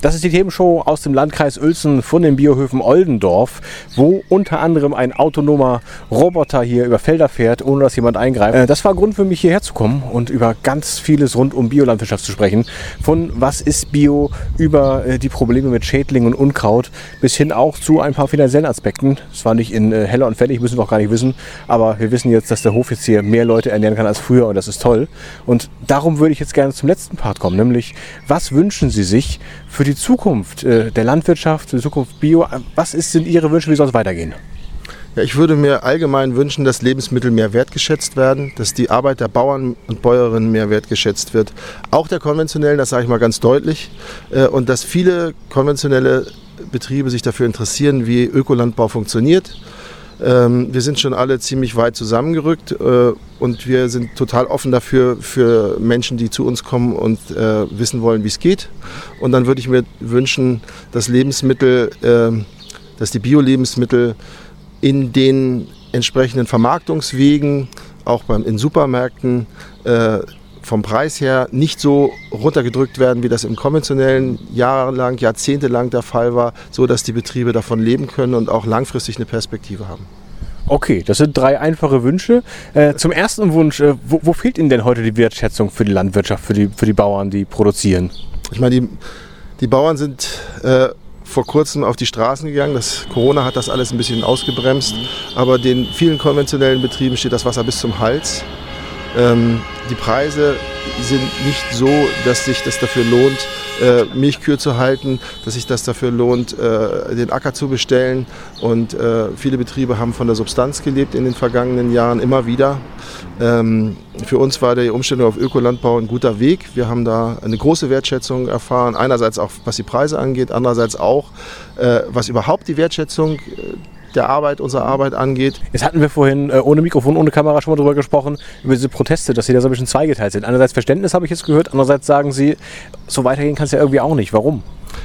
Das ist die Themenshow aus dem Landkreis Uelzen von den Biohöfen Oldendorf, wo unter anderem ein autonomer Roboter hier über Felder fährt, ohne dass jemand eingreift. Äh, Das war Grund für mich hierher zu kommen und über ganz vieles rund um Biolandwirtschaft zu sprechen. Von was ist Bio, über äh, die Probleme mit Schädlingen und Unkraut, bis hin auch zu ein paar finanziellen Aspekten. Das war nicht in äh, Heller und Fällig, müssen wir auch gar nicht wissen, aber wir wissen jetzt, dass der Hof jetzt hier mehr Leute ernähren kann als früher und das ist toll. Und darum würde ich jetzt gerne zum letzten Part kommen, nämlich was wünschen Sie sich für die Zukunft äh, der Landwirtschaft, für die Zukunft Bio? Was ist, sind Ihre Wünsche, wie soll es weitergehen? Ja, ich würde mir allgemein wünschen, dass Lebensmittel mehr wertgeschätzt werden, dass die Arbeit der Bauern und Bäuerinnen mehr wertgeschätzt wird. Auch der konventionellen, das sage ich mal ganz deutlich. Äh, Und dass viele konventionelle Betriebe sich dafür interessieren, wie Ökolandbau funktioniert. Ähm, Wir sind schon alle ziemlich weit zusammengerückt äh, und wir sind total offen dafür für Menschen, die zu uns kommen und äh, wissen wollen, wie es geht. Und dann würde ich mir wünschen, dass Lebensmittel, ähm, dass die Bio-Lebensmittel in den entsprechenden Vermarktungswegen, auch beim, in Supermärkten, äh, vom Preis her nicht so runtergedrückt werden, wie das im konventionellen jahrelang, jahrzehntelang der Fall war, so dass die Betriebe davon leben können und auch langfristig eine Perspektive haben. Okay, das sind drei einfache Wünsche. Äh, zum ersten Wunsch, äh, wo, wo fehlt Ihnen denn heute die Wertschätzung für die Landwirtschaft, für die, für die Bauern, die produzieren? Ich meine, die, die Bauern sind äh, vor kurzem auf die Straßen gegangen. Das Corona hat das alles ein bisschen ausgebremst, aber den vielen konventionellen Betrieben steht das Wasser bis zum Hals. Ähm, die Preise sind nicht so, dass sich das dafür lohnt, äh, Milchkühe zu halten, dass sich das dafür lohnt, äh, den Acker zu bestellen. Und äh, viele Betriebe haben von der Substanz gelebt in den vergangenen Jahren immer wieder. Ähm, für uns war die Umstellung auf Ökolandbau ein guter Weg. Wir haben da eine große Wertschätzung erfahren. Einerseits auch, was die Preise angeht, andererseits auch, äh, was überhaupt die Wertschätzung äh, der Arbeit, unserer Arbeit angeht. Jetzt hatten wir vorhin äh, ohne Mikrofon, ohne Kamera schon mal drüber gesprochen, über diese Proteste, dass sie da so ein bisschen zweigeteilt sind. Einerseits Verständnis habe ich jetzt gehört, andererseits sagen sie, so weitergehen kann es ja irgendwie auch nicht. Warum?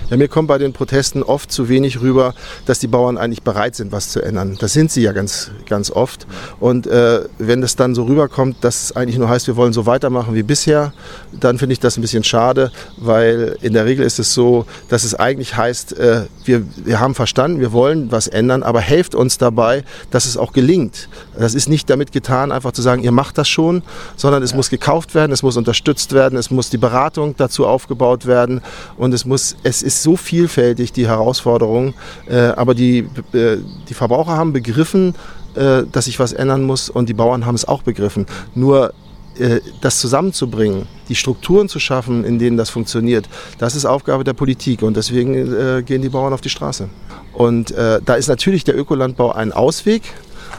Ja, mir kommt bei den Protesten oft zu wenig rüber, dass die Bauern eigentlich bereit sind, was zu ändern. Das sind sie ja ganz, ganz oft. Und äh, wenn das dann so rüberkommt, dass es eigentlich nur heißt, wir wollen so weitermachen wie bisher, dann finde ich das ein bisschen schade, weil in der Regel ist es so, dass es eigentlich heißt, äh, wir, wir haben verstanden, wir wollen was ändern, aber helft uns dabei, dass es auch gelingt. Das ist nicht damit getan, einfach zu sagen, ihr macht das schon, sondern es muss gekauft werden, es muss unterstützt werden, es muss die Beratung dazu aufgebaut werden und es muss, es ist so vielfältig, die Herausforderung, äh, aber die, äh, die Verbraucher haben begriffen, äh, dass sich was ändern muss und die Bauern haben es auch begriffen. Nur äh, das zusammenzubringen, die Strukturen zu schaffen, in denen das funktioniert, das ist Aufgabe der Politik und deswegen äh, gehen die Bauern auf die Straße. Und äh, da ist natürlich der Ökolandbau ein Ausweg,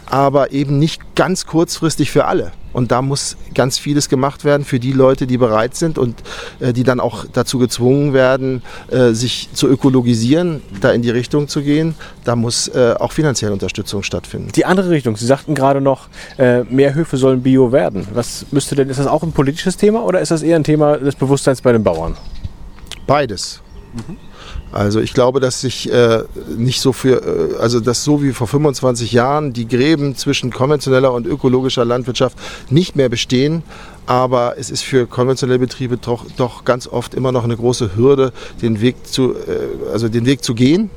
aber eben nicht ganz kurzfristig für alle. Und da muss ganz vieles gemacht werden für die Leute, die bereit sind und äh, die dann auch dazu gezwungen werden, äh, sich zu ökologisieren, da in die Richtung zu gehen. Da muss äh, auch finanzielle Unterstützung stattfinden. Die andere Richtung, Sie sagten gerade noch, äh, mehr Höfe sollen Bio werden. Was müsste denn, ist das auch ein politisches Thema oder ist das eher ein Thema des Bewusstseins bei den Bauern? Beides. Also ich glaube, dass sich äh, nicht so für, äh, also dass so wie vor 25 Jahren die Gräben zwischen konventioneller und ökologischer Landwirtschaft nicht mehr bestehen. Aber es ist für konventionelle Betriebe doch, doch ganz oft immer noch eine große Hürde, den Weg zu, äh, also den Weg zu gehen.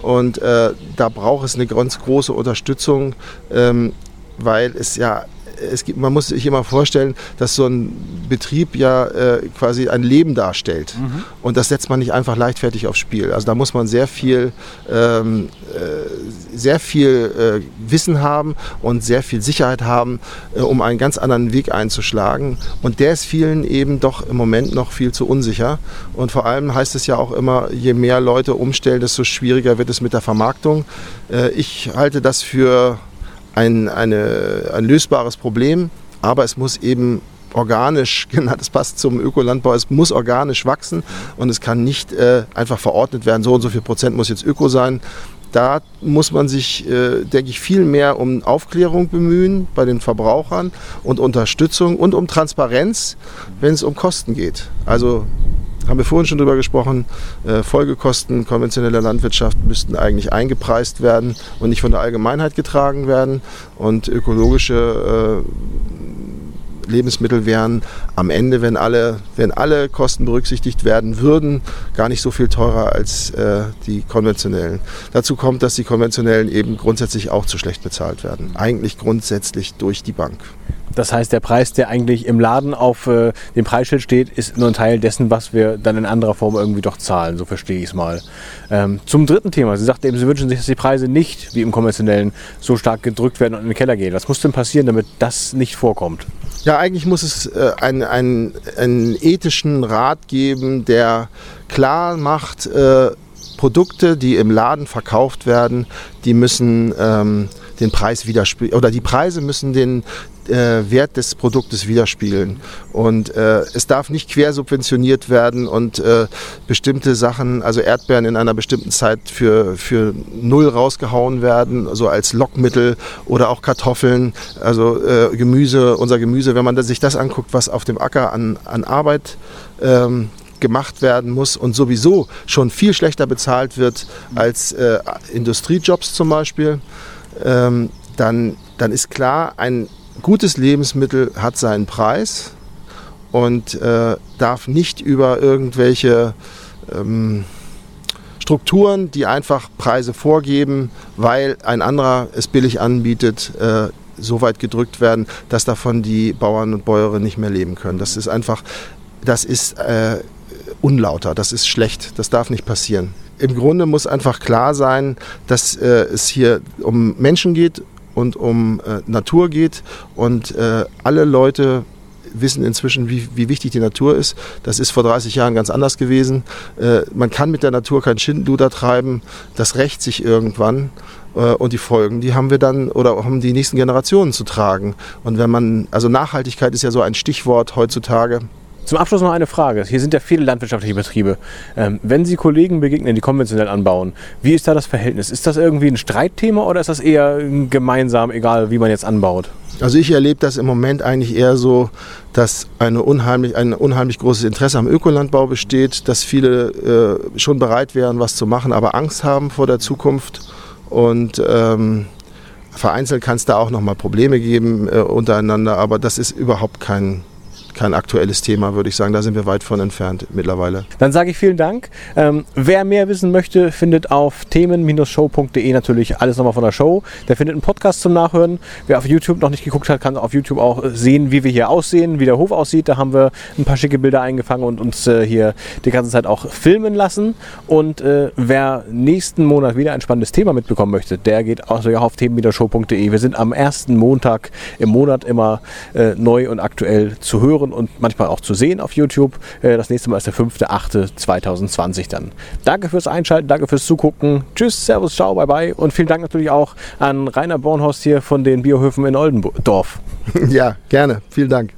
Und äh, da braucht es eine ganz große Unterstützung, ähm, weil es ja es gibt, man muss sich immer vorstellen, dass so ein Betrieb ja äh, quasi ein Leben darstellt. Und das setzt man nicht einfach leichtfertig aufs Spiel. Also da muss man sehr viel, ähm, äh, sehr viel äh, Wissen haben und sehr viel Sicherheit haben, äh, um einen ganz anderen Weg einzuschlagen. Und der ist vielen eben doch im Moment noch viel zu unsicher. Und vor allem heißt es ja auch immer, je mehr Leute umstellen, desto schwieriger wird es mit der Vermarktung. Äh, ich halte das für ein, eine, ein lösbares Problem, aber es muss eben organisch, genau, das passt zum Ökolandbau, es muss organisch wachsen und es kann nicht äh, einfach verordnet werden, so und so viel Prozent muss jetzt Öko sein. da muss man sich, äh, denke ich, viel mehr um Aufklärung bemühen bei den Verbrauchern und Unterstützung und um Transparenz, wenn es um Kosten geht. Also haben wir vorhin schon drüber gesprochen, äh, Folgekosten konventioneller Landwirtschaft müssten eigentlich eingepreist werden und nicht von der Allgemeinheit getragen werden. Und ökologische äh, Lebensmittel wären am Ende, wenn alle, wenn alle Kosten berücksichtigt werden würden, gar nicht so viel teurer als äh, die konventionellen. Dazu kommt, dass die konventionellen eben grundsätzlich auch zu schlecht bezahlt werden. Eigentlich grundsätzlich durch die Bank. Das heißt, der Preis, der eigentlich im Laden auf äh, dem Preisschild steht, ist nur ein Teil dessen, was wir dann in anderer Form irgendwie doch zahlen. So verstehe ich es mal. Ähm, zum dritten Thema. Sie sagten eben, Sie wünschen sich, dass die Preise nicht wie im konventionellen so stark gedrückt werden und in den Keller gehen. Was muss denn passieren, damit das nicht vorkommt? Ja, eigentlich muss es äh, einen, einen, einen ethischen Rat geben, der klar macht, äh, Produkte, die im Laden verkauft werden, die müssen ähm, den Preis widerspiegeln oder die Preise müssen den, äh, Wert des Produktes widerspiegeln. Und äh, es darf nicht quersubventioniert werden und äh, bestimmte Sachen, also Erdbeeren in einer bestimmten Zeit für, für null rausgehauen werden, so als Lockmittel oder auch Kartoffeln, also äh, Gemüse, unser Gemüse, wenn man sich das anguckt, was auf dem Acker an, an Arbeit ähm, gemacht werden muss und sowieso schon viel schlechter bezahlt wird als äh, Industriejobs zum Beispiel, ähm, dann, dann ist klar, ein gutes Lebensmittel hat seinen Preis und äh, darf nicht über irgendwelche ähm, Strukturen, die einfach Preise vorgeben, weil ein anderer es billig anbietet, äh, so weit gedrückt werden, dass davon die Bauern und Bäuerinnen nicht mehr leben können. Das ist einfach, das ist äh, unlauter, das ist schlecht, das darf nicht passieren. Im Grunde muss einfach klar sein, dass äh, es hier um Menschen geht, und um äh, Natur geht. Und äh, alle Leute wissen inzwischen, wie, wie, wichtig die Natur ist. Das ist vor 30 Jahren ganz anders gewesen. Äh, man kann mit der Natur kein Schindluder treiben. Das rächt sich irgendwann. Äh, und die Folgen, die haben wir dann oder haben die nächsten Generationen zu tragen. Und wenn man, also Nachhaltigkeit ist ja so ein Stichwort heutzutage. Zum Abschluss noch eine Frage. Hier sind ja viele landwirtschaftliche Betriebe. Ähm, wenn Sie Kollegen begegnen, die konventionell anbauen, wie ist da das Verhältnis? Ist das irgendwie ein Streitthema oder ist das eher gemeinsam, egal wie man jetzt anbaut? Also ich erlebe das im Moment eigentlich eher so, dass eine unheimlich, ein unheimlich großes Interesse am Ökolandbau besteht, dass viele äh, schon bereit wären, was zu machen, aber Angst haben vor der Zukunft. Und ähm, vereinzelt kann es da auch nochmal Probleme geben äh, untereinander, aber das ist überhaupt kein kein aktuelles Thema, würde ich sagen. Da sind wir weit von entfernt mittlerweile. Dann sage ich vielen Dank. Ähm, wer mehr wissen möchte, findet auf themen-show.de natürlich alles nochmal von der Show. Der findet einen Podcast zum Nachhören. Wer auf YouTube noch nicht geguckt hat, kann auf YouTube auch sehen, wie wir hier aussehen, wie der Hof aussieht. Da haben wir ein paar schicke Bilder eingefangen und uns äh, hier die ganze Zeit auch filmen lassen. Und äh, wer nächsten Monat wieder ein spannendes Thema mitbekommen möchte, der geht auch auf themen-show.de. Wir sind am ersten Montag im Monat immer äh, neu und aktuell zu hören hören und manchmal auch zu sehen auf YouTube. Äh, das nächste Mal ist der 5.8.2020 dann. Danke fürs Einschalten, danke fürs Zugucken. Tschüss, Servus, ciao, bye bye. Und vielen Dank natürlich auch an Rainer Bornhorst hier von den Biohöfen in Oldendorf. Ja, gerne. Vielen Dank.